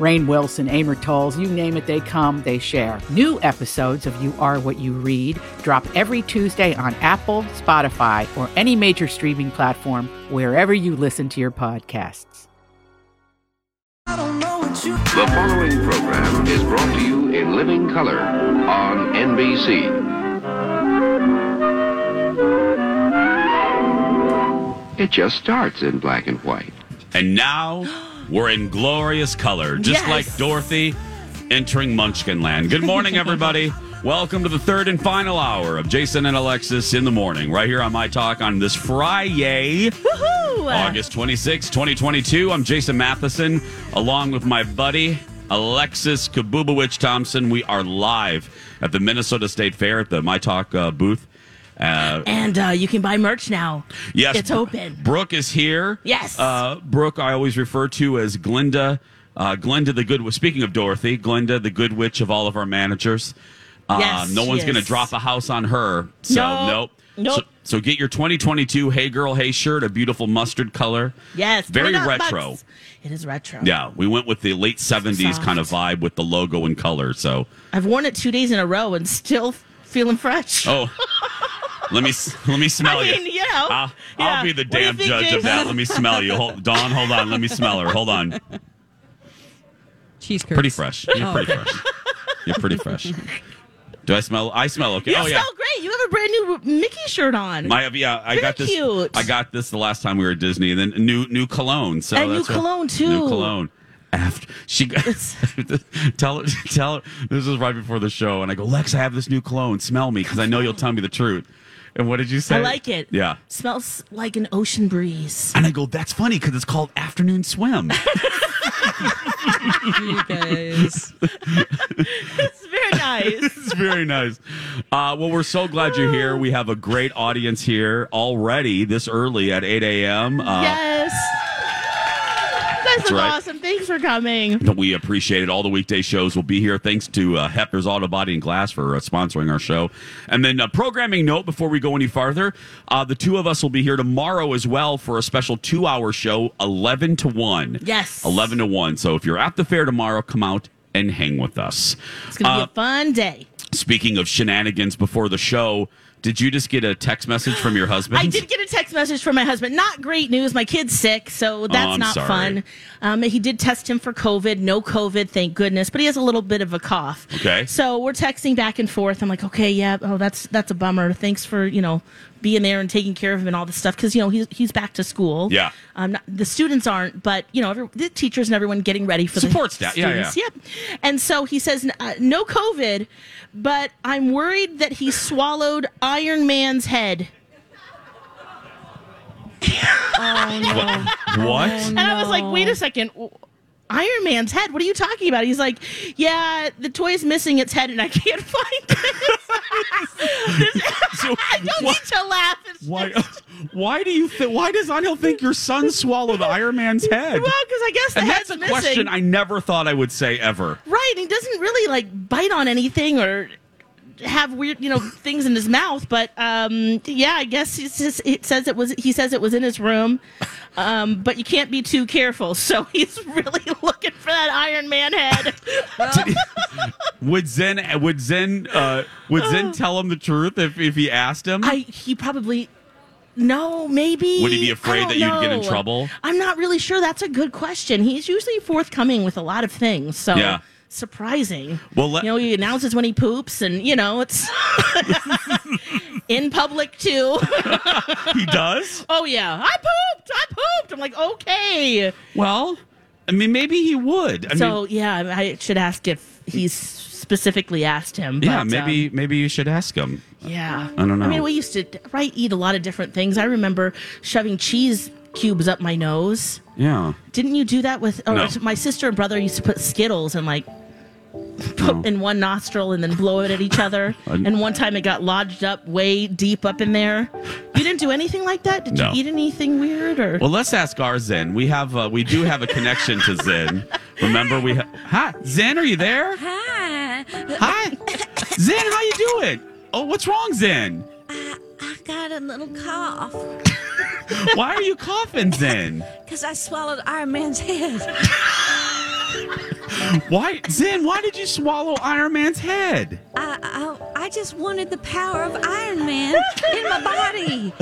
Rainn Wilson, Amor Towles, you name it, they come, they share. New episodes of You Are What You Read drop every Tuesday on Apple, Spotify, or any major streaming platform wherever you listen to your podcasts. The following program is brought to you in living color on NBC. It just starts in black and white. And now we're in glorious color, just Yes. like Dorothy entering Munchkin Land. Good morning, everybody. Welcome to the third and final hour of Jason and Alexis in the morning, right here on My Talk on this Friday, August 26, 2022. I'm Jason Matheson, along with my buddy Alexis Kabubowicz Thompson. We are live at the Minnesota State Fair at the My Talk uh, booth. Uh, And uh, you can buy merch now. Yes, It's open. Brooke is here. Yes. Uh, Brooke, I always refer to as Glinda. Uh, Glinda the good. Speaking of Dorothy, Glinda the good witch of all of our managers. Uh, Yes, no one's going to drop a house on her. So No. nope. Nope. So, so get your 2022 Hey Girl Hey shirt, a beautiful mustard color. Yes. Very retro. bucks. It is retro. Yeah, we went with the late 70s Soft. kind of vibe with the logo and color. So, I've worn it two days in a row and still feeling fresh. oh, let me let me smell I you. mean, you know, I'll, yeah. I'll be the What damn think, judge of that. Let me smell you. Hold, Dawn, hold on. Let me smell her. Hold on. Cheese curds. Pretty fresh. You're Oh, pretty okay. fresh. You're pretty fresh. Do I smell? I smell okay. You oh yeah. smell great. You have a brand new Mickey shirt on. My yeah, I Very got this. cute. I got this the last time we were at Disney, and then new new cologne. So And new that's what- cologne, too. New cologne. After she got tell her tell her this was right before the show, and I go, Lex, I have this new cologne. Smell me because I know you'll tell me the truth. And what did you say? I like it. Yeah. Smells like an ocean breeze. And I go, that's funny because it's called afternoon swim. You guys. It's very nice. it's very nice. Uh, well, we're so glad you're here. We have a great audience here already this early at 8 a.m. Uh, yes. Guys right. awesome. Thanks for coming. We appreciate it. All the weekday shows will be here. Thanks to uh, Hepner's Auto Body and Glass for uh, sponsoring our show. And then, uh, programming note before we go any farther uh, the two of us will be here tomorrow as well for a special two hour show, 11 to 1. Yes. 11 to 1. So if you're at the fair tomorrow, come out and hang with us. It's going to Uh, be a fun day. Speaking of shenanigans before the show, did you just get a text message from your husband? I did get a text message from my husband. Not great news. My kid's sick, so that's Oh, not sorry. fun. Um, he did test him for COVID. No COVID, thank goodness. But he has a little bit of a cough. Okay. So we're texting back and forth. I'm like, okay, yeah. Oh, that's that's a bummer. Thanks for you know being there and taking care of him and all this stuff because you know he's he's back to school. Yeah. Um, not- the students aren't, but you know every, the teachers and everyone getting ready for Support the staff. Yeah, yeah. Yep. And so he says, uh, no COVID, but I'm worried that he swallowed Iron Man's head. What? Oh, and I was like, wait a second. Iron Man's head? What are you talking about? He's like, yeah, the toy is missing its head and I can't find it. This- So, I don't what- need to laugh. It's Why? just- Why do you think? Why does Anil think your son swallowed Iron Man's head? well, because I guess the and head's that's a missing. question I never thought I would say ever. Right. He doesn't really like bite on anything or have weird, you know, things in his mouth. But um, yeah, I guess just, it says it was. He says it was in his room, um, but you can't be too careful. So he's really looking for that Iron Man head. Would Zen? Would Zen? Uh, would Zen tell him the truth if, if he asked him? I he probably. No, maybe. Would he be afraid that you'd get in trouble? I'm not really sure. That's a good question. He's usually forthcoming with a lot of things. So Yeah. Surprising. Well, let- you know, he announces when he poops, and you know, it's in public too. he does. oh yeah, I pooped. I pooped. I'm like, okay. Well, I mean, maybe he would. I so mean, yeah, I should ask if he's specifically asked him. yeah, maybe um, maybe you should ask him. yeah, I don't know. I mean, we used to right eat a lot of different things. I remember shoving cheese cubes up my nose. Yeah. Didn't you do that with? Or No. my sister and brother used to put Skittles and like put in one nostril and then blow it at each other. And one time it got lodged up way deep up in there. You didn't do anything like that? Did No. you eat anything weird or? Well, let's ask our Zen. We have uh, we do have a connection to Zen. Remember we ha- Hi, Zen, are you there? Hi. Hi. Zen, how you doing? Oh, what's wrong, Zen? I got a little cough Why are you coughing, Zen? because I swallowed Iron Man's head. Why Zen, why did you swallow Iron Man's head? I, I, I just wanted the power of Iron Man in my body.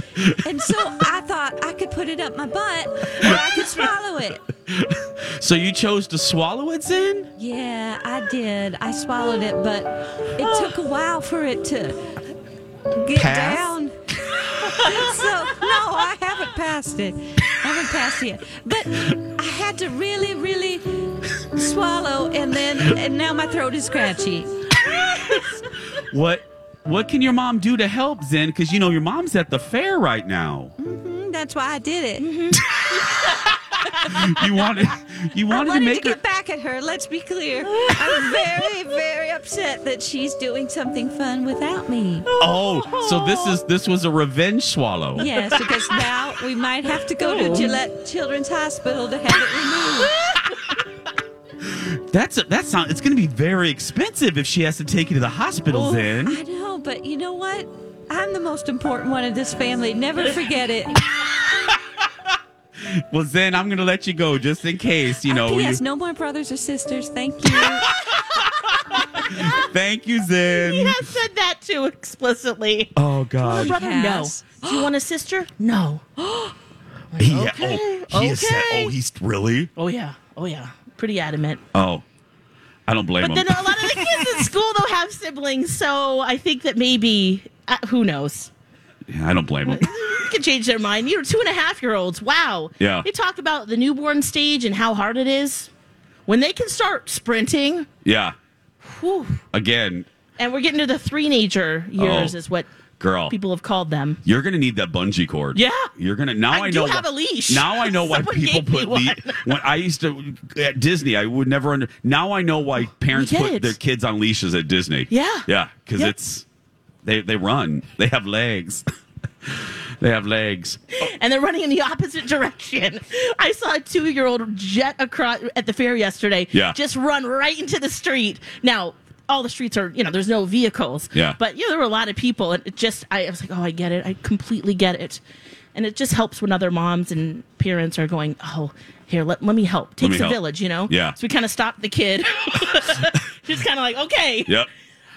And so I thought I could put it up my butt or I could swallow it. So you chose to swallow it, Zen? Yeah, I did. I swallowed it, but it took a while for it to get Pass? down. so, no, I haven't passed it. Haven't passed yet. But I had to really, really swallow, and then, and now my throat is scratchy. What what can your mom do to help, Zen? Because you know your mom's at the fair right now. Mm, That's why I did it. You wanted you wanted to wanted to make her get back at her. Let's be clear. I'm very, very upset that she's doing something fun without me. Oh, so this is this was a revenge swallow. Yes, because now we might have to go to oh. Gillette Children's Hospital to have it removed. That's a, that's not. It's going to be very expensive if she has to take you to the hospital. Then I know, but you know what? I'm the most important one in this family. Never forget it. well, Zen, I'm going to let you go just in case. You know. P.S. you- No more brothers or sisters. Thank you. thank you, Zen. he has said that too explicitly. Oh God. Brother, has. no. Do you want a sister? No. He, Okay, oh, he has said. okay. Oh, he's really. Oh yeah. Oh yeah. Pretty adamant. Oh, I don't blame But him. But then a lot of the kids in school though have siblings, so I think that maybe uh, who knows. Yeah, I don't blame him. Can change their mind. You're two and a half year olds. Wow. Yeah. They talk about the newborn stage and how hard it is. When they can start sprinting, Yeah. whew, Again, and we're getting to the three-nager years, Oh. is what girl, people have called them. you're going to need that bungee cord. Yeah. You're gonna now. I, I know have why- a leash. Now I know why people put le- when I used to at Disney. I would never under. Now I know why parents put it. their kids on leashes at Disney. Yeah. yeah, because Yep. it's they they run. They have legs. they have legs. and they're running in the opposite direction. I saw a two year old jet across at the fair yesterday. Yeah. Just run right into the street. Now, all the streets are, you know, there's no vehicles. Yeah. But, you know, there were a lot of people. And it just, I was like, oh, I get it. I completely get it. And it just helps when other moms and parents are going, oh, here, let, let me help. Takes me a help. village, you know? Yeah. So we kind of stopped the kid. Just kind of like, okay. Yep.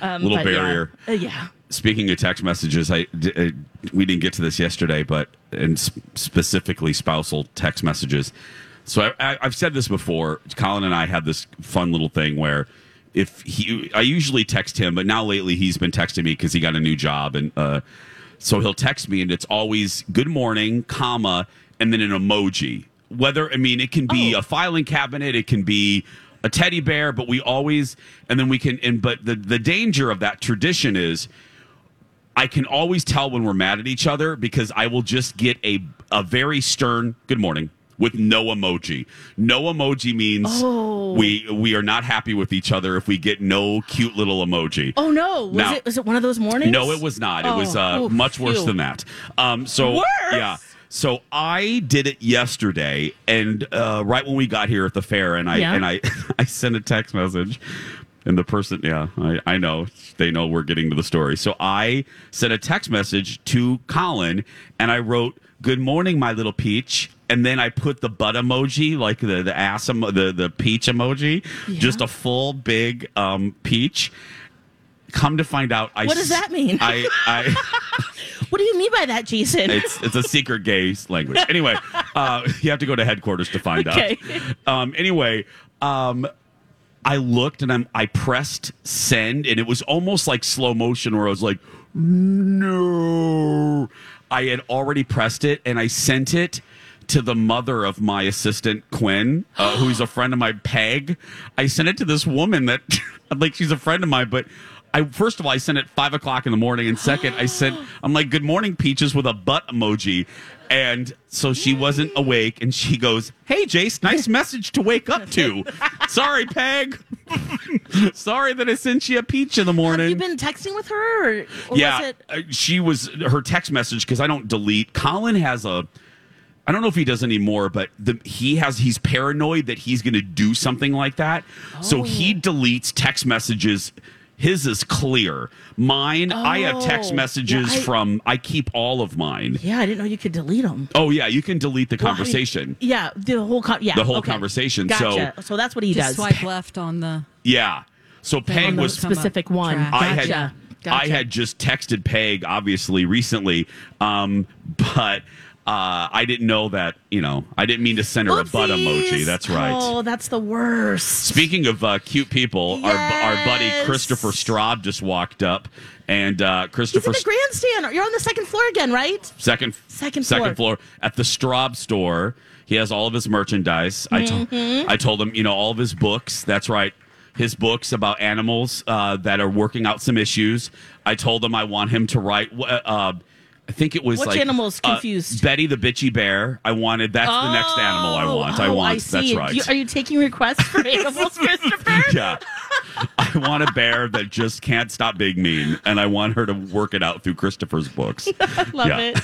Um, Little but yeah. barrier. Uh, yeah. Speaking of text messages, I d- uh, we didn't get to this yesterday, but and sp- specifically spousal text messages. So I, I, I've said this before. Colin and I had this fun little thing where if he, I usually text him, but now lately he's been texting me because he got a new job, and uh, so he'll text me, and it's always "Good morning," comma, and then an emoji. Whether I mean it can be Oh. a filing cabinet, it can be a teddy bear, but we always and then we can and but the the danger of that tradition is I can always tell when we're mad at each other because I will just get a a very stern good morning with no emoji. No emoji means Oh. we we are not happy with each other if we get no cute little emoji. Oh, no. Was, Now- it, was it one of those mornings? No, it was not. It was Oh, uh, oh, much worse than that. Um, so Worse? yeah. So I did it yesterday, and uh, right when we got here at the fair, and I Yeah. and I I sent a text message, and the person, yeah, I, I know they know we're getting to the story. So I sent a text message to Colin, and I wrote, "Good morning, my little peach." And then I put the butt emoji, like the the ass, emo- the the peach emoji, just a full big um, peach. Come to find out, I What does that mean? I I. What do you mean by that, Jason? it's it's a secret gay language. Anyway, uh, you have to go to headquarters to find Okay. out. Um, anyway, um, I looked and I'm, I pressed send, and it was almost like slow motion, where I was like, no. I had already pressed it, and I sent it to the mother of my assistant Quinn, uh, who's a friend of my Peg. I sent it to this woman that, like, she's a friend of mine, but. I first of all I sent it five o'clock in the morning, and second I sent I'm like good morning peaches with a butt emoji, and so she wasn't awake, and she goes, "Hey Jace, nice message to wake up to." Sorry, Peg. Sorry that I sent you a peach in the morning. Have you been texting with her? Or, or yeah, Was it, uh, she was her text message because I don't delete. Colin has a. I don't know if he does anymore, but the, he has he's paranoid that he's going to do something like that, so he Oh. deletes text messages. His is clear. Mine, I have text Oh, messages yeah, I- from. I keep all of mine. yeah, I didn't know you could delete them. Oh yeah, you can delete the conversation. Yeah, the whole con- yeah, The whole okay. conversation, Gotcha. So, that's what he Just does. swipe left on the. Yeah. So Peg on the was specific one. track. I Gotcha. had Gotcha. I had just texted Peg obviously recently, um, but uh, I didn't know that you know I didn't mean to send her a butt emoji. That's right. Oh, that's the worst. Speaking of uh, cute people, our our buddy Christopher Straub just walked up, and uh, He's in Christopher the grandstand. You're on the second floor again, right? second Second second floor at the Straub store. He has all of his merchandise. I to- Mm-hmm. I told him, you know, all of his books. That's right. His books about animals uh, that are working out some issues. I told him I want him to write. Uh, I think it was Which like animal's uh, confused? Betty the bitchy bear. I wanted. That's the next animal I want. I Oh, want. I see. That's right. You- are you taking requests for animals, Christopher? yeah. I want a bear that just can't stop being mean, and I want her to work it out through Christopher's books. Love it.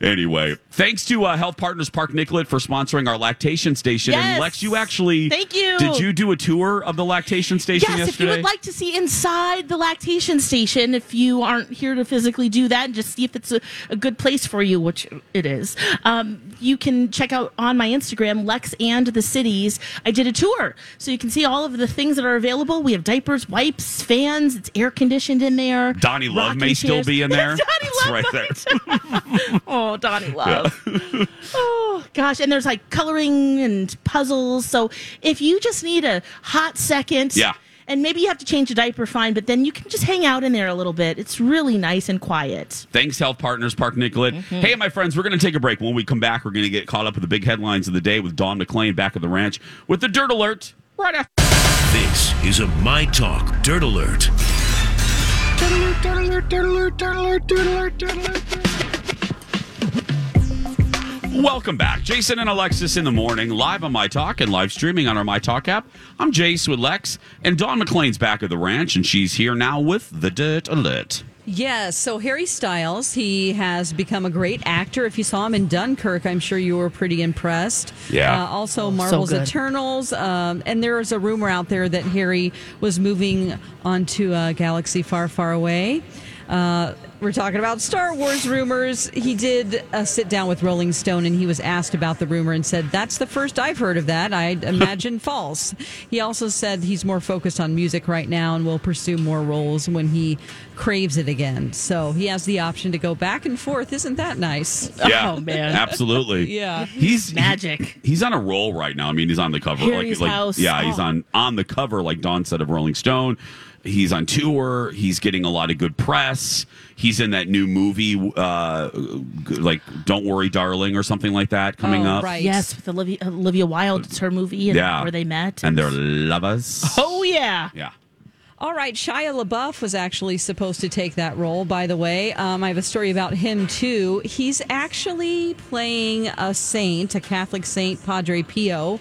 Anyway, thanks to uh, Health Partners Park Nicollet for sponsoring our lactation station. And Lex, you actually Thank you. Did you do a tour of the lactation station Yes, if you would like to see inside the lactation station, if you aren't here to physically do that and just see if it's a, a good place for you, which it is, um, you can check out on my Instagram, Lex and the Cities. I did a tour. So you can see all of the things that are available. We have diapers, wipes, fans, it's air conditioned in there. Donnie Love may rocking still be in there. Donnie Love right there. Oh, Donnie Love. oh, gosh. And there's like coloring and puzzles. So if you just need a hot second. Yeah. And maybe you have to change a diaper, fine, but then you can just hang out in there a little bit. It's really nice and quiet. Thanks, Health Partners Park Nicollet. Mm-hmm. Hey, my friends, we're going to take a break. When we come back, we're going to get caught up with the big headlines of the day with Dawn McLean back at the ranch with the Dirt Alert right after. This is a My Talk Dirt Alert. Dirt Alert. Dirt Alert. Dirt Alert. Dirt Alert. Dirt Alert. Welcome back. Jason and Alexis in the morning, live on My Talk and live streaming on our My Talk app. I'm Jace with Lex, and Dawn McLean's back at the ranch, and she's here now with the Dirt Alert. Yes, so Harry Styles, he has become a great actor. If you saw him in Dunkirk, I'm sure you were pretty impressed. Yeah. Uh, also, Marvel's good. Eternals. Um, and there is a rumor out there that Harry was moving onto a galaxy far, far away. Uh, we're talking about Star Wars rumors. He did uh, sit down with Rolling Stone and he was asked about the rumor and said, That's the first I've heard of that. I imagine false. He also said he's more focused on music right now and will pursue more roles when he craves it again. So he has the option to go back and forth. Isn't that nice? Yeah, Oh, man. absolutely. Yeah. he's Magic. he- he's on a roll right now. I mean, he's on the cover. Harry's like, like, House. Yeah, he's Oh. on on the cover, like Dawn said of Rolling Stone. He's on tour. He's getting a lot of good press. He's in that new movie, uh, like "Don't Worry, Darling" or something like that, coming Oh, up. right. Yes, with Olivia, Olivia Wilde. It's her movie and Yeah, where they met. and they're lovers. oh, yeah. Yeah. All right, Shia LaBeouf was actually supposed to take that role, by the way. Um, I have a story about him, too. He's actually playing a saint, a Catholic saint, Padre Pio.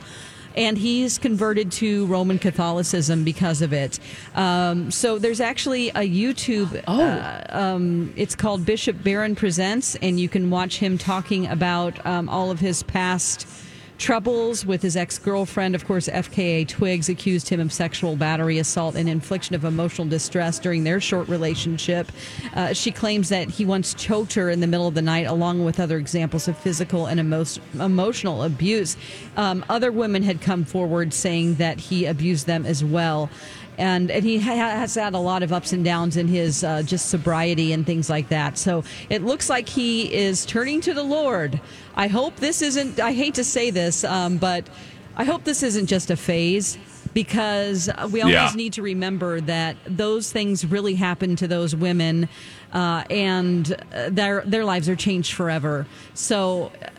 And he's converted to Roman Catholicism because of it. Um, so there's actually a YouTube. uh, um, it's called Bishop Barron Presents, and you can watch him talking about um, all of his past troubles with his ex girlfriend. Of course, FKA Twigs accused him of sexual battery, assault, and infliction of emotional distress during their short relationship. Uh, she claims that he once choked her in the middle of the night, along with other examples of physical and emo- emotional abuse. Um, other women had come forward saying that he abused them as well. And, and he ha- has had a lot of ups and downs in his uh, just sobriety and things like that. So it looks like he is turning to the Lord. I hope this isn't, I hate to say this, um, but I hope this isn't just a phase. because we always Yeah. need to remember that those things really happen to those women, uh, and uh, their their lives are changed forever. So,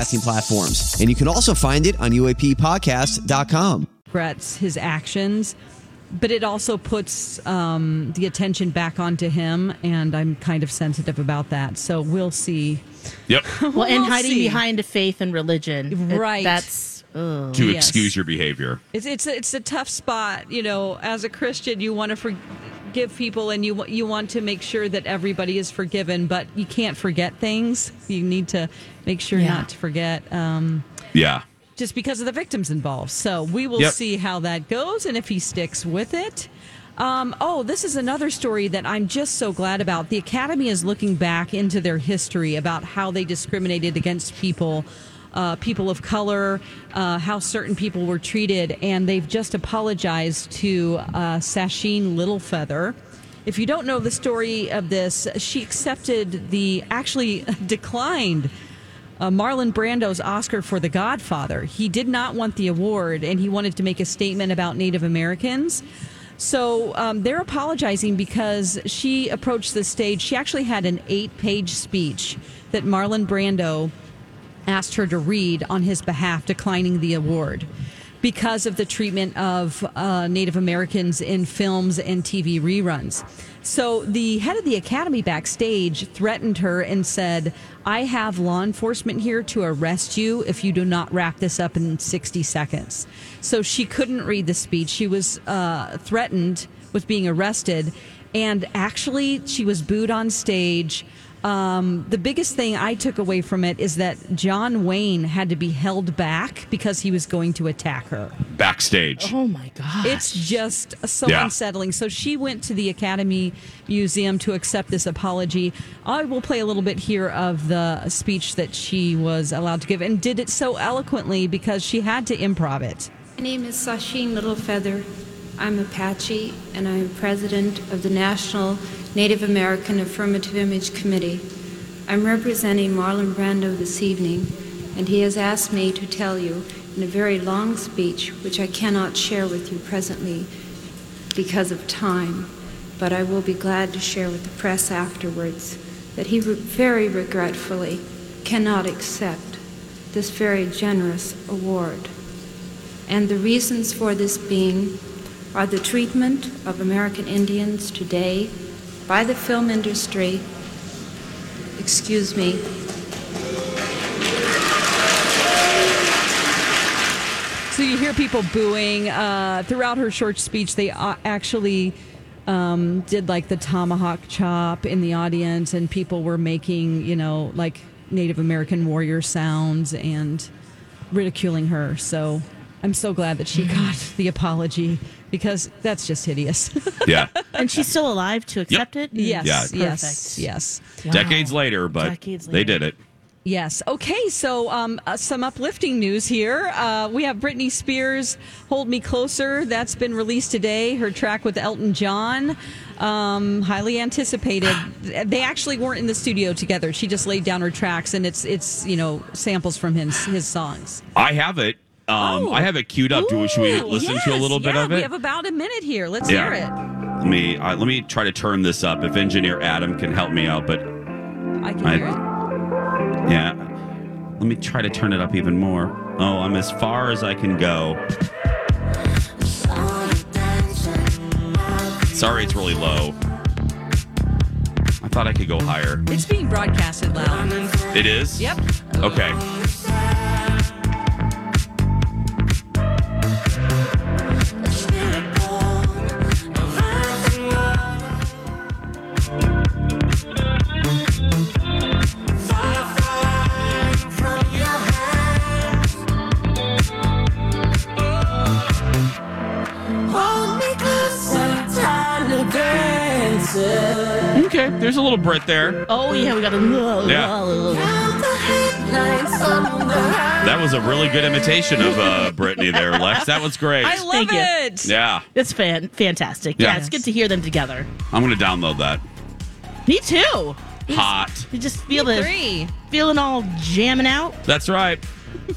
podcasting platforms. And you can also find it on UAPpodcast.com. regrets his actions, but it also puts um, the attention back onto him, and I'm kind of sensitive about that. So we'll see. Yep. Well, and We'll hiding see. behind a faith and religion. It- Right. that's. ugh. to Yes. excuse your behavior. It's it's a, it's a tough spot, you know. As a Christian, you want to forgive people, and you you want to make sure that everybody is forgiven, but you can't forget things. You need to make sure Yeah. not to forget. Um, Yeah. just because of the victims involved. So we will Yep. see how that goes and if he sticks with it. Um, oh, this is another story that I'm just so glad about. The Academy is looking back into their history about how they discriminated against people, uh, people of color, uh, how certain people were treated, and they've just apologized to uh, Sacheen Littlefeather. If you don't know the story of this, she accepted the, actually declined uh, Marlon Brando's Oscar for The Godfather. He did not want the award, and he wanted to make a statement about Native Americans. So um, they're apologizing because she approached the stage. She actually had an eight page speech that Marlon Brando asked her to read on his behalf, declining the award because of the treatment of uh, Native Americans in films and TV reruns. So the head of the academy backstage threatened her and said, I have law enforcement here to arrest you if you do not wrap this up in 60 seconds. So she couldn't read the speech. She was uh, threatened with being arrested. And actually, she was booed on stage. Um, the biggest thing I took away from it is that John Wayne had to be held back because he was going to attack her. Backstage. Oh my god! It's just so Yeah. unsettling. So she went to the Academy Museum to accept this apology. I will play a little bit here of the speech that she was allowed to give and did it so eloquently because she had to improv it. My name is Sacheen Littlefeather. I'm Apache, and I'm president of the National Native American Affirmative Image Committee. I'm representing Marlon Brando this evening, and he has asked me to tell you in a very long speech, which I cannot share with you presently because of time, but I will be glad to share with the press afterwards, that he re- very regretfully cannot accept this very generous award. And the reasons for this being are the treatment of American Indians today by the film industry, excuse me, So you hear people booing uh, throughout her short speech. They uh, actually um, did like the tomahawk chop in the audience, and people were making you know like Native American warrior sounds and ridiculing her. So I'm so glad that she got the apology because that's just hideous. Yeah. and she's still alive to accept it. yes, Yeah. yes, yes. Wow. Decades later, but Decades they did it. Yes. Okay. So, um, uh, some uplifting news here. Uh, we have Britney Spears' "Hold Me Closer." That's been released today. Her track with Elton John, um, highly anticipated. They actually weren't in the studio together. She just laid down her tracks, and it's it's you know samples from his his songs. I have it. Um, Oh. I have it queued up. Do we should we Ooh, listen to a yes, little bit of it? We have about a minute here. Let's Yeah. hear it. let me uh, let me try to turn this up. If engineer Adam can help me out, but I can I- hear it. yeah, let me try to turn it up even more. Oh, I'm as far as I can go. Sorry, it's really low. I thought I could go higher. It's being broadcasted loud. It is. Yep. Okay. Okay, Brit there. Oh yeah, we got a. Yeah. That was a really good imitation of uh, Britney there, Lex. That was great. I love Thank you. it. yeah, It's fan fantastic. Yeah. Yeah, it's good to hear them together. I'm going to download that. Me too. Hot. You just feel the Three. feeling all jamming out. That's right.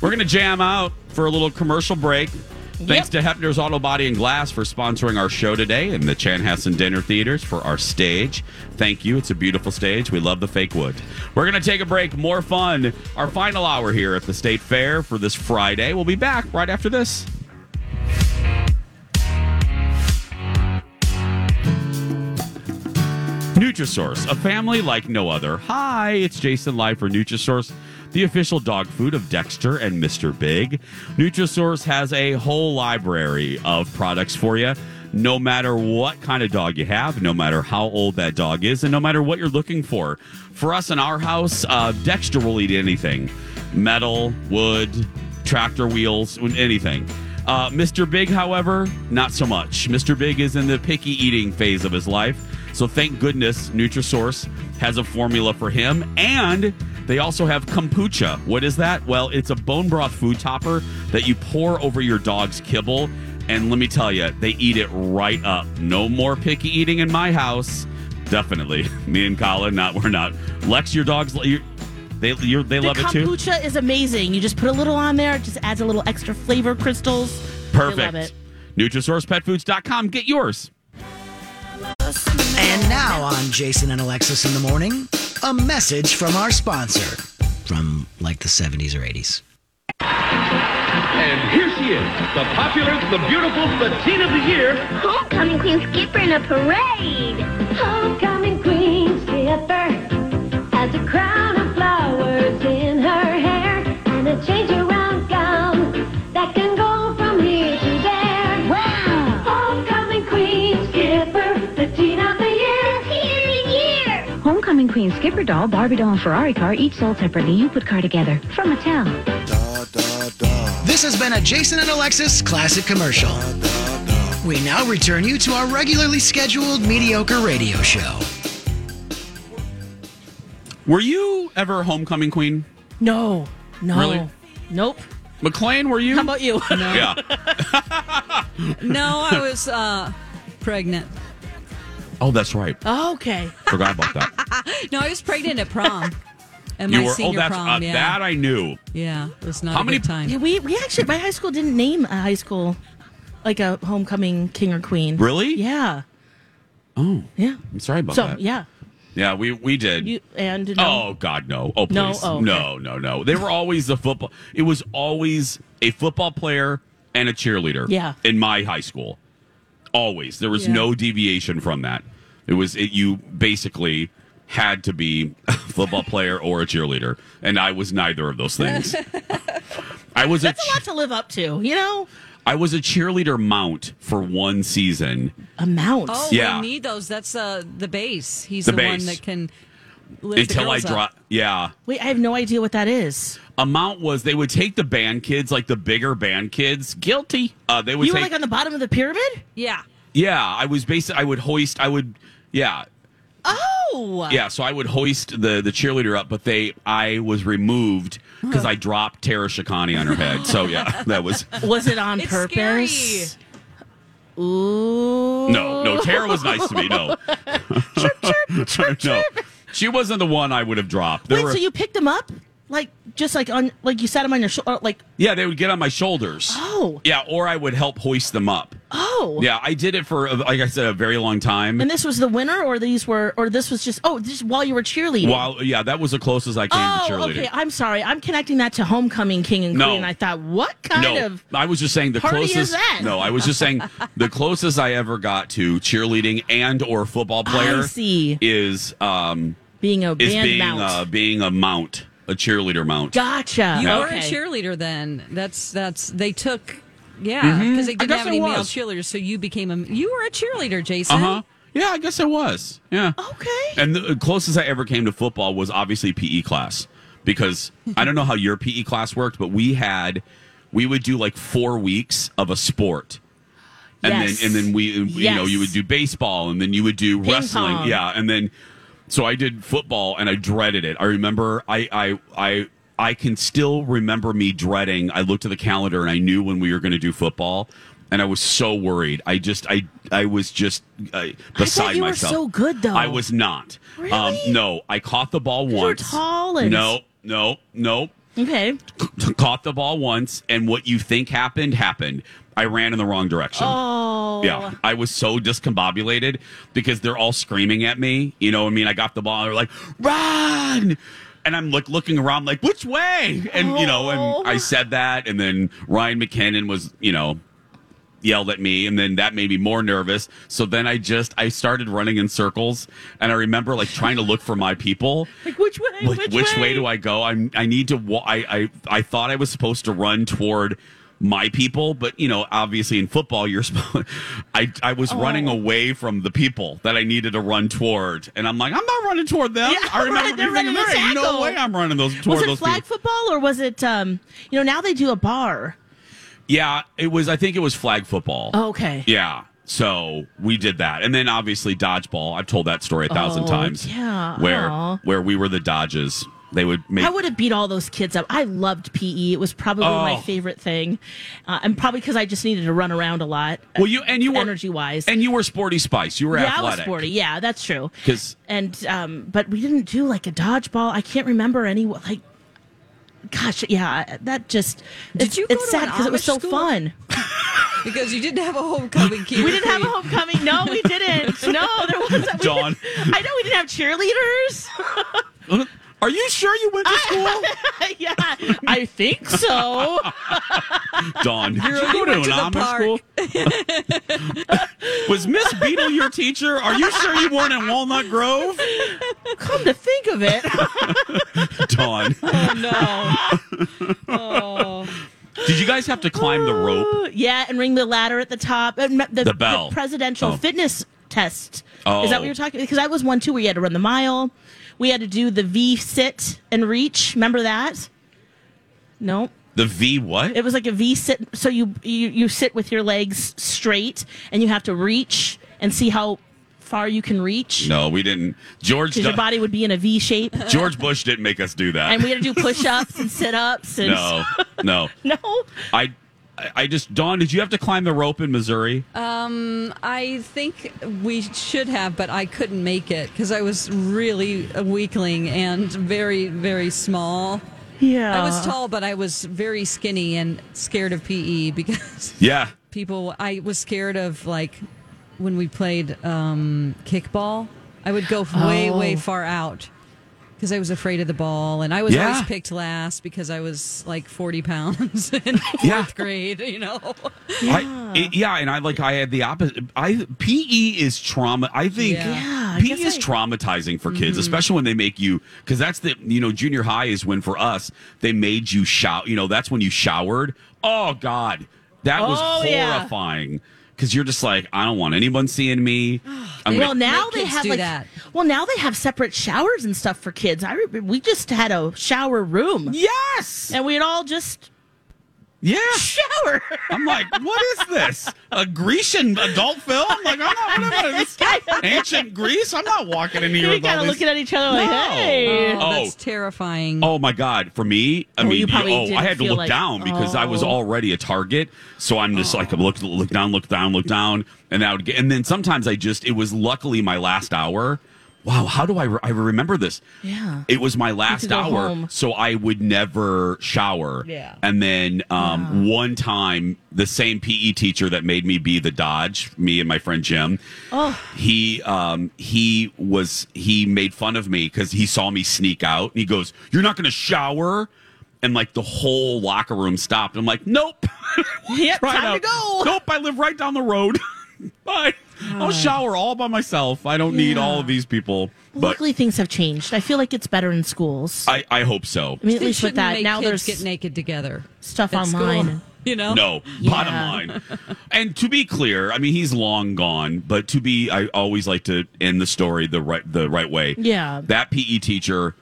We're going to jam out for a little commercial break. Thanks to Hepner's Auto Body and Glass for sponsoring our show today and the Chanhassen Dinner Theaters for our stage. Thank you. It's a beautiful stage. We love the fake wood. We're going to take a break. More fun. Our final hour here at the State Fair for this Friday. We'll be back right after this. Nutrisource, a family like no other. Hi, it's Jason live for Nutrisource, the official dog food of Dexter and Mr. Big. Nutrisource has a whole library of products for you. No matter what kind of dog you have, no matter how old that dog is, and no matter what you're looking for. For us in our house, uh, Dexter will eat anything metal, wood, tractor wheels, anything. Uh, Mr. Big, however, not so much. Mr. Big is in the picky eating phase of his life. So thank goodness Nutrisource has a formula for him. And they also have kombucha. What is that? Well, it's a bone broth food topper that you pour over your dog's kibble. And let me tell you, they eat it right up. No more picky eating in my house. Definitely. Me and Colin, not we're not. Lex, your dog's you they you're, they The love it too. kombucha is amazing. You just put a little on there, it just adds a little extra flavor crystals. Perfect. I love it. NutrisourcePetFoods.com. Get yours. And now on Jason and Alexis in the morning, a message from our sponsor from like the 70s or 80s. And here she is, the popular, the beautiful, the teen of the year. Homecoming Queen Skipper in a parade. Homecoming Queen Skipper has a crown of flowers in her hair and a change around Queen doll, Barbie doll, and Ferrari car, each sold separately. You put car together. From Mattel. This has been a Jason and Alexis classic commercial. We now return you to our regularly scheduled mediocre radio show. Were you ever a homecoming queen? No. No. Really? Nope. McLean, were you? How about you? No. Yeah. No, I was uh, pregnant. Oh, that's right. Oh, okay. Forgot about that. No, I was pregnant at prom. At you my were. Oh, senior that's prom. uh, yeah. that I knew. yeah, it was not How a many- good time. Yeah, we we actually my high school didn't name a high school like a homecoming king or queen. Really? Yeah. Oh, Yeah. I'm sorry about that. So that. yeah. Yeah, we we did. You and no. Oh God, no! Oh please, No? Oh, okay. no, no, no! They were always the football. It was always a football player and a cheerleader. Yeah. in my high school, always there was Yeah. no deviation from that. It was it, you basically had to be a football player or a cheerleader, and I was neither of those things. I was a That's a lot to live up to, you know? I was a cheerleader mount for one season. A mount. Oh, Yeah. we need those. That's uh, the base. He's The the, one that can lift until the I girls up. dropped. Yeah, Wait, I have no idea what that is. A mount was they would take the band kids, like the bigger band kids, guilty. Uh, they would You were like on the bottom of the pyramid? Yeah. yeah, I was basically. I would hoist. I would. Yeah, Oh. yeah. So I would hoist the the cheerleader up, but they. I was removed because I dropped Tara Shikani on her head. So yeah, that was. Was it on It's purpose? Ooh. No, no. Tara was nice to me. No, no. She wasn't the one I would have dropped. There Wait, were- so you picked them up? Like just like on like you sat them on your shoulder like yeah, they would get on my shoulders. Oh. Yeah, or I would help hoist them up. oh. Yeah, I did it for, like I said, a very long time. And this was the winner or these were or this was just oh, just while you were cheerleading. While yeah, that was the closest I came Oh, to cheerleading. okay. I'm sorry. I'm connecting that to homecoming king and No. queen. I thought, what kind no, of I was just saying the closest. No, I was just saying the closest I ever got to cheerleading and or football player I see. is um being a is band being mount? uh, being a mount, a cheerleader mount. gotcha. You were okay. a cheerleader then. That's that's they took yeah because they I didn't guess have any male cheerleaders, so you became a you were a cheerleader, Jason. Uh huh. Yeah, I guess I was. Yeah. Okay. And the closest I ever came to football was obviously PE class because I don't know how your PE class worked, but we had we would do like four weeks of a sport. and Yes. then and then we you know you would do baseball and then you would do Ping wrestling pong. yeah and then so i did football and i dreaded it. I remember i i i i can still remember me dreading i looked at the calendar and i knew when we were going to do football and i was so worried. I just i i was just uh, beside you were myself. so good, though. i was not. Um no i caught the ball once. You were once. tall and- no no no Okay. caught the ball once, and what you think happened happened. I ran in the wrong direction. Oh. Yeah, I was so discombobulated because they're all screaming at me. You know, what I mean, I got the ball. They're like, "Run!" And I'm like looking around, like, "Which way?" And you know, Oh. and I said that, and then Ryan McKinnon was, you know, yelled at me and then that made me more nervous so then i just i started running in circles and i remember like trying to look for my people Like which way? like, which, way? do I go? I'm I need to. wa- I I I thought I was supposed to run toward my people, but you know, obviously in football, you're supposed. I I was running Oh. away from the people that I needed to run toward, and I'm like, I'm not running toward them. Yeah, I remember right, running there no way I'm running those toward Was it those flag people. football or was it? Um, you know, now they do a bar. Yeah, it was. I think it was flag football. Oh, okay. Yeah. So we did that, and then obviously dodgeball. I've told that story a thousand Oh, times. yeah. Where Aw. where we were the Dodges. They would make I would have beat all those kids up. I loved PE. It was probably my Oh. favorite thing, uh, and probably because I just needed to run around a lot. Well, you and you were energy wise, and you were sporty spice. You were yeah, I was sporty. Yeah, that's true. Because And um, but we didn't do like a dodgeball. I can't remember any like. Gosh, yeah, that just Did it's, you go it's to sad an because it was Amish so school? fun. because you didn't have a homecoming. Keeper We didn't have a homecoming. No, we didn't. No, there wasn't. We Dawn. didn't- I know we didn't have cheerleaders. Are you sure you went to school? yeah, I think so. Dawn, did You're- you go you to went an to Amish school? Was Miss Beadle your teacher? Are you sure you weren't in Walnut Grove? Come to think of it, Dawn, Oh no! Oh. did you guys have to climb the rope? Uh, yeah, and ring the ladder at the top. Uh, the, The bell. presidential Oh. fitness test. Is Oh. that what oh. you're talking? Because I was one too, where you had to run the mile. We had to do the V sit and reach. Remember that? No. The V what? It was like a V sit. So you, you you sit with your legs straight, and you have to reach and see how far you can reach. No, we didn't. George your body would be in a V shape. George Bush didn't make us do that. and we had to do push-ups and sit-ups and no, no. no. I, I just Dawn. Did you have to climb the rope in Missouri? Um, I think we should have, but I couldn't make it because I was really a weakling and very, very small. Yeah. I was tall, but I was very skinny and scared of PE because yeah. people. I was scared of like when we played um, kickball. I would go way, Oh. way far out because I was afraid of the ball, and I was Yeah. always picked last because I was like forty pounds in fourth Yeah. grade. You know. I, it- yeah, and I like I had the opposite. I PE is trauma. I think Yeah. Yeah, I PE is I- traumatizing for Mm-hmm. kids, especially when they make you because that's the you know junior high is when for us they made you shower. You know that's when you showered. Oh God, that was Oh, yeah. Horrifying. Because you're just like, I don't want anyone seeing me. I'm well, gonna- now Make they kids have do like that. well, now they have separate showers and stuff for kids. I re- we just had a shower room, yes, and we'd all just yeah. shower. I'm like, what is this? A Grecian adult film? Like, I'm not. What am I? This ancient Greece? I'm not walking in here. we with all kind of these- looking at each other like, No. hey. Oh, Oh. that's terrifying. Oh my God! For me, I Oh, mean, you probably oh, didn't I had to feel look like- down because I was Oh. already a target. So I'm just like, look, look down, look down, look down, and I would get. And then sometimes I just, it was luckily my last hour. Wow, how do I? Re- I remember this. Yeah. It was my last hour, home. so I would never shower. Yeah. And then um, one time, the same PE teacher that made me be the Dodge, me and my friend Jim, Oh. he um, he was he made fun of me because he saw me sneak out. And he goes, "You're not going to shower." And like the whole locker room stopped. I'm like, nope. Yep, time to go. Nope, I live right down the road. Bye. I'll shower all by myself. I don't need all of these people. But Luckily, things have changed. I feel like it's better in schools. I, I hope so. I mean, at They least with shouldn't that, make now kids there's get naked together stuff at school, online. You know. No, Yeah. bottom line. And to be clear, I mean he's long gone, but to be I always like to end the story the right the right way. Yeah. That PE teacher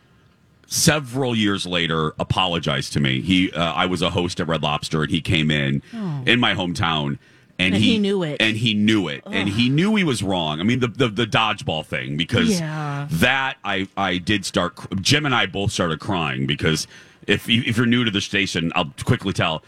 several years later apologized to me. He uh, I was a host at Red Lobster and he came in Oh. in my hometown And he knew it. and he knew it, and he knew he was wrong. I mean, the the, the dodgeball thing because Yeah. that I I did start. Jim and I both started crying because if you, if you're new to the station, I'll quickly tell.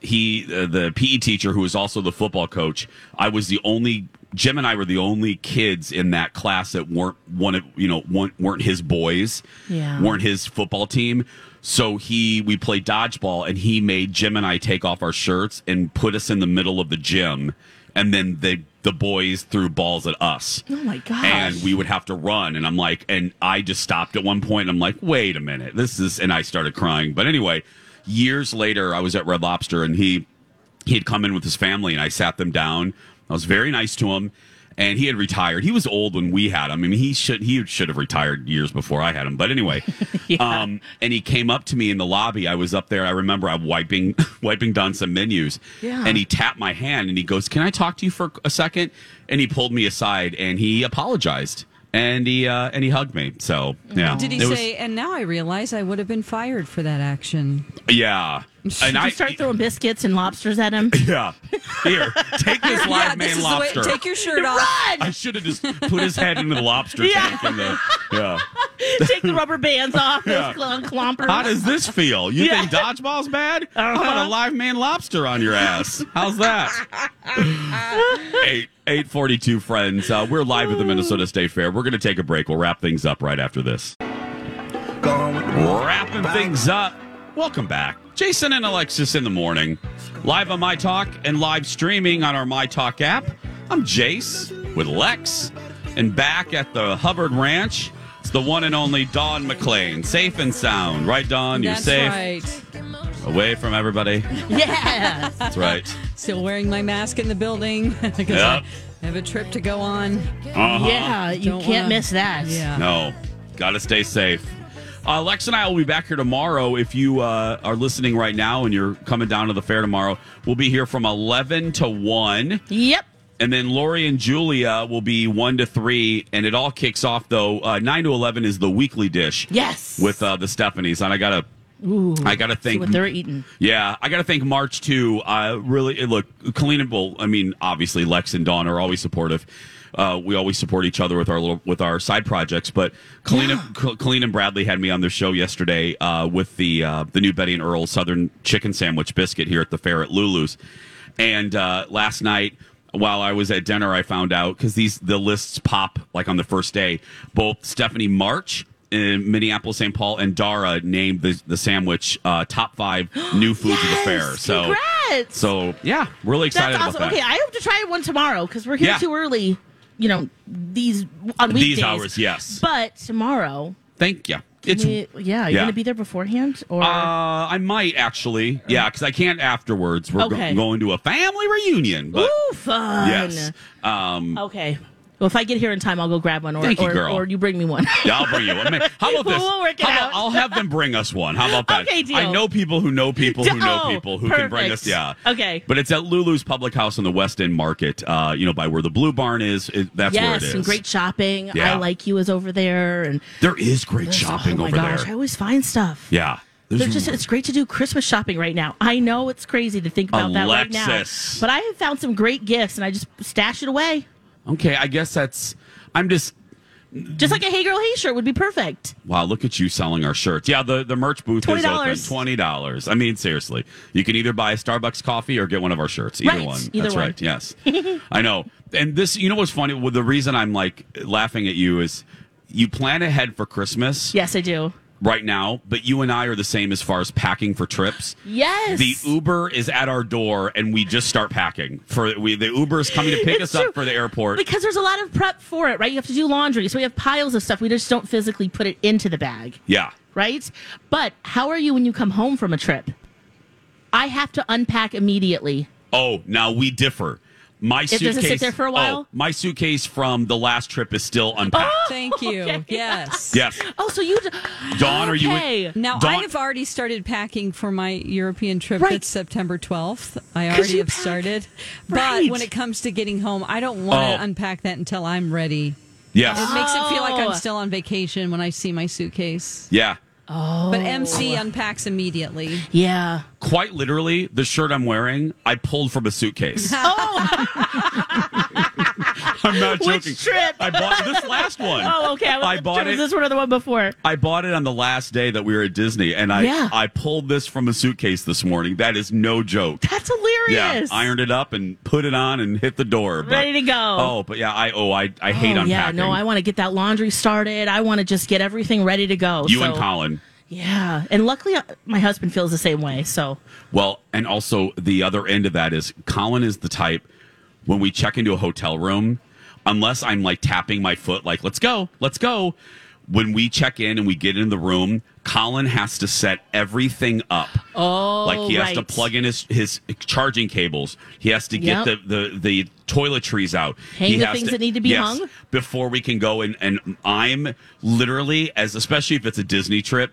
He uh, the PE teacher who was also the football coach. I was the only. Jim and I were the only kids in that class that weren't one of you know weren't, weren't his boys, Yeah. weren't his football team. So he we played dodgeball and he made Jim and I take off our shirts and put us in the middle of the gym and then the the boys threw balls at us. Oh my gosh. And we would have to run and I'm like and I just stopped at one point and I'm like, "Wait a minute. This is" and I started crying. But anyway, years later I was at Red Lobster and he he had come in with his family and I sat them down. I was very nice to him. And he had retired. He was old when we had him. I mean, he should he should have retired years before I had him. But anyway, um, and he came up to me in the lobby. I was up there. I remember I'm wiping wiping down some menus. Yeah. And he tapped my hand and he goes, "Can I talk to you for a second? And he pulled me aside and he apologized and he uh, and he hugged me. So yeah, Did he It was- say, and now I realize I would have been fired for that action? yeah. And Did I start throwing biscuits and lobsters at him? yeah. Here, take this live yeah, man this is the way, lobster. take your shirt off. Run! I should have just put his head into the lobster Yeah. tank. In the, yeah. Take the rubber bands off Yeah. those clompers. How does this feel? You Yeah. think dodgeball's bad? How Uh-huh. about a live man lobster on your ass? How's that? Eight eight forty two friends. Uh, we're live at the Minnesota State Fair. We're going to take a break. We'll wrap things up right after this. Wrapping things up. Welcome back, Jason and Alexis in the morning, live on My Talk and live streaming on our My Talk app. I'm Jace with Lex, and back at the Hubbard Ranch. It's the one and only Dawn McLean, safe and sound, right, Dawn? You're That's safe, right. away from everybody. Yeah. That's right. Still wearing my mask in the building because Yep. I have a trip to go on. Uh-huh. Yeah, you Don't can't wanna- miss that. Yeah. No, got to stay safe. Uh, Lex and I will be back here tomorrow. If you uh, are listening right now and you're coming down to the fair tomorrow, we'll be here from 11 to 1. Yep. And then Lori and Julia will be 1 to 3. And it all kicks off, though. Uh, 9 to 11 is the weekly dish Yes. with uh, the Stephanies. And I got to. Ooh. I got to See think. what they're eating. Yeah, I got to thank March too. Uh, really, look, Colleen well, I mean, obviously Lex and Dawn are always supportive. Uh, we always support each other with our little with our side projects. But Colleen, Co- Colleen and Bradley had me on their show yesterday uh, with the uh, the new Betty and Earl Southern Chicken Sandwich Biscuit here at the fair at Lulu's. And uh, last night, while I was at dinner, I found out because these the lists pop like on the first day. Both Stephanie March in Minneapolis, St. Paul, and Dara named the the sandwich uh, top five new foods of the fair. So, Congrats. so yeah, really excited That's awesome. about Okay. I hope to try one tomorrow because we're here Yeah. too early. You know, these on weekdays. These hours, yes. But tomorrow, Thank you. It's we- yeah, you're yeah. gonna be there beforehand, or Uh, I might actually, yeah, because I can't afterwards. We're go- going to a family reunion, but ooh, fun. yes, um, Okay. Well, if I get here in time, I'll go grab one, or Thank you, or, girl. or you bring me one. yeah, I'll bring you one. Man, How about this? We'll work it How about- out. I'll have them bring us one. How about that? Okay, deal. I know people who know people who know Oh, people who can bring us. Yeah. Okay. But it's at Lulu's Public House in the West End Market. Uh, you know, by where the Blue Barn is. It, that's where it yes, is. and great shopping. Yeah. I like you is over there, and There is great shopping oh my over gosh, I there. always find stuff. Yeah. There's They're just, it's great to do Christmas shopping right now. I know it's crazy to think about that right now, Alexis. but I have found some great gifts, and I just stash it away. Okay. I guess that's. I'm just. Just like a Hey Girl Hey shirt would be perfect. Wow, look at you selling our shirts. Yeah, the, the merch booth is open. $20. Twenty dollars. I mean, seriously, you can either buy a Starbucks coffee or get one of our shirts. Either Right, one. either That's one. right. Yes, I know. And this, you know, what's funny? Well, the reason I'm like laughing at you is you plan ahead for Christmas Yes, I do. Right now, but you and I are the same as far as packing for trips. Yes. The Uber is at our door, and we just start packing for we. The Uber is coming to pick us true. up for the airport. Because there's a lot of prep for it, right? You have to do laundry, so we have piles of stuff. We just don't physically put it into the bag, yeah. right? But how are you when you come home from a trip? I have to unpack immediately. Oh, now we differ. My It doesn't suitcase. sit there for a oh, while? Oh, my suitcase from the last trip is still unpacked. Oh, Thank you. Okay. Yes. Yes. Oh, so you. d- Dawn, are you in- Okay. Now Dawn- I have already started packing for my European trip. Right. That's September 12th. I already have pack- started. Right. But when it comes to getting home, I don't want Oh. to unpack that until I'm ready. Yes. It makes it feel like Oh. I'm still on vacation when I see my suitcase. Yeah. Oh, But MC unpacks immediately. Yeah. Quite literally, the shirt I'm wearing, I pulled from a suitcase. Oh. I'm not Which joking. trip? I bought this last one. Oh, okay. I, was, I bought it. this one or the one before? I bought it on the last day that we were at Disney, and I Yeah. I pulled this from a suitcase this morning. That is no joke. That's Yeah, hilarious. ironed it up and put it on and hit the door. But- Ready to go. Oh, but yeah, I oh I I hate oh, unpacking. yeah, no, I want to get that laundry started. I want to just get everything ready to go. you so, and Colin. Yeah, and luckily uh, my husband feels the same way. So Well, and also the other end of that is Colin is the type when we check into a hotel room, unless I'm like tapping my foot, like, let's go, let's go. When we check in and we get in the room, Colin has to set everything up. Oh, like he has to plug in his, his charging cables. He has to get Yep. the, the, the toiletries out. Hang he the has things that need to be yes, hung? before we can go. And, and I'm literally, as especially if it's a Disney trip,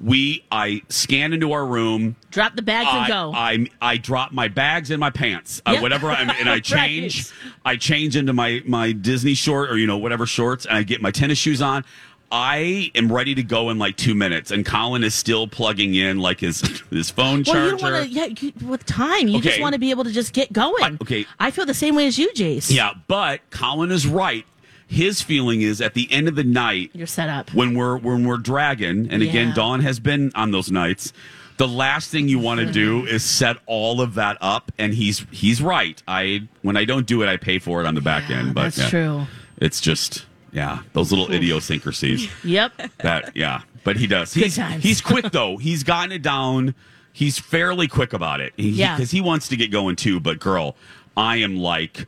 we I scan into our room. drop the bags and go. I I drop my bags in my pants, uh, whatever, I'm, and I Right. change. I change into my my Disney short or you know whatever shorts, and I get my tennis shoes on. I am ready to go in like two minutes, and Colin is still plugging in like his his phone well, you charger. don't want to. Yeah, with time, you just want to be able to just get going. okay. I feel the same way as you, Jace. Yeah, but Colin is right. His feeling is at the end of the night, you're set up. when we're when we're dragging, and again, Dawn has been on those nights. The last thing you want to do is set all of that up, and he's he's right. I when I don't do it, I pay for it on the back end. But that's yeah, true. It's just yeah, those little idiosyncrasies. Yep. that yeah, but he does. He's he's quick though. He's gotten it down. He's fairly quick about it. He, Yeah. because he wants to get going too. But girl, I am like.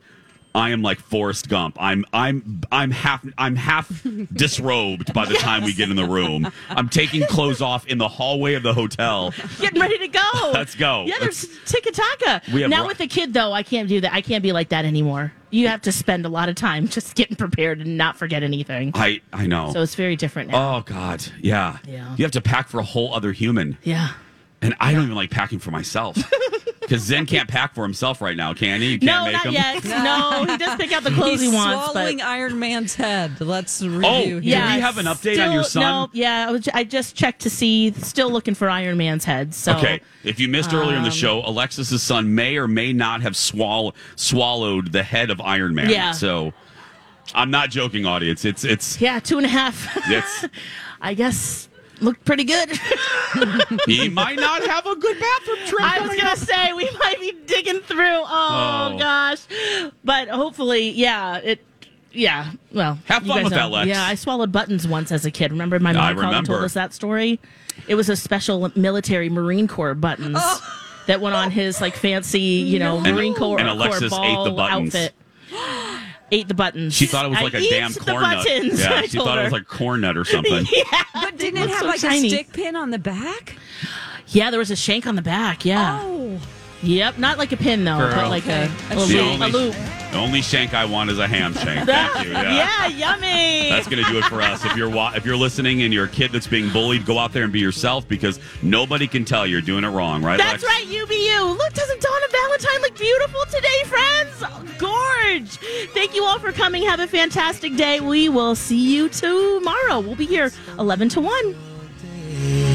I am like Forrest Gump. I'm I'm I'm half I'm half disrobed by the time we get in the room. I'm taking clothes off in the hallway of the hotel. Getting ready to go. Let's go. Yeah, there's tiki taka. Now with the kid though, I can't do that. I can't be like that anymore. You have to spend a lot of time just getting prepared and not forget anything. I I know. So it's very different now. oh God, yeah. Yeah. You have to pack for a whole other human, yeah. and I don't even like packing for myself because Zen can't pack for himself right now, can he? You can't No, make not him. yet. No, he does pick out the clothes He's he wants. swallowing But Iron Man's head. Let's review. Oh, here. yeah. we have an update on your still- son? No, yeah, I, was, I just checked to see. Still looking for Iron Man's head. So Okay, if you missed earlier in the Um, show, Alexis's son may or may not have swall- swallowed the head of Iron Man. Yeah. So I'm not joking, audience. It's it's yeah, two and a half. it's I guess looked pretty good. he might not have a good bathroom trip. I was gonna say we might be digging through. Oh, Oh. gosh, but hopefully, yeah, it. Yeah, well, Have fun with know. that, Lex. Yeah, I swallowed buttons once as a kid. Remember, my mom remember. told us that story. It was a special military Marine Corps buttons oh. that went on his like fancy, you know, And- Marine Corps, and Corps Alexis ate ball the buttons. outfit. ate the buttons. She thought it was like a damn corn nut. buttons, Yeah, I she told thought it was like corn nut or something. yeah, But didn't it looked have so like tiny. a stick pin on the back? Yeah, there was a shank on the back. Yeah. Oh. Yep, not like a pin though, Girl. but like a, a, loop, only, a loop. the only shank I want is a ham shank. Thank you. Yeah. yeah, yummy. That's going to do it for us. If you're wa- if you're listening and you're a kid that's being bullied, go out there and be yourself because nobody can tell you're doing it wrong, right? That's Lex? right, you be you. Look, doesn't Dawn and Valentine look beautiful today, friends? Gorge. Thank you all for coming. Have a fantastic day. We will see you tomorrow. We'll be here 11 to 1.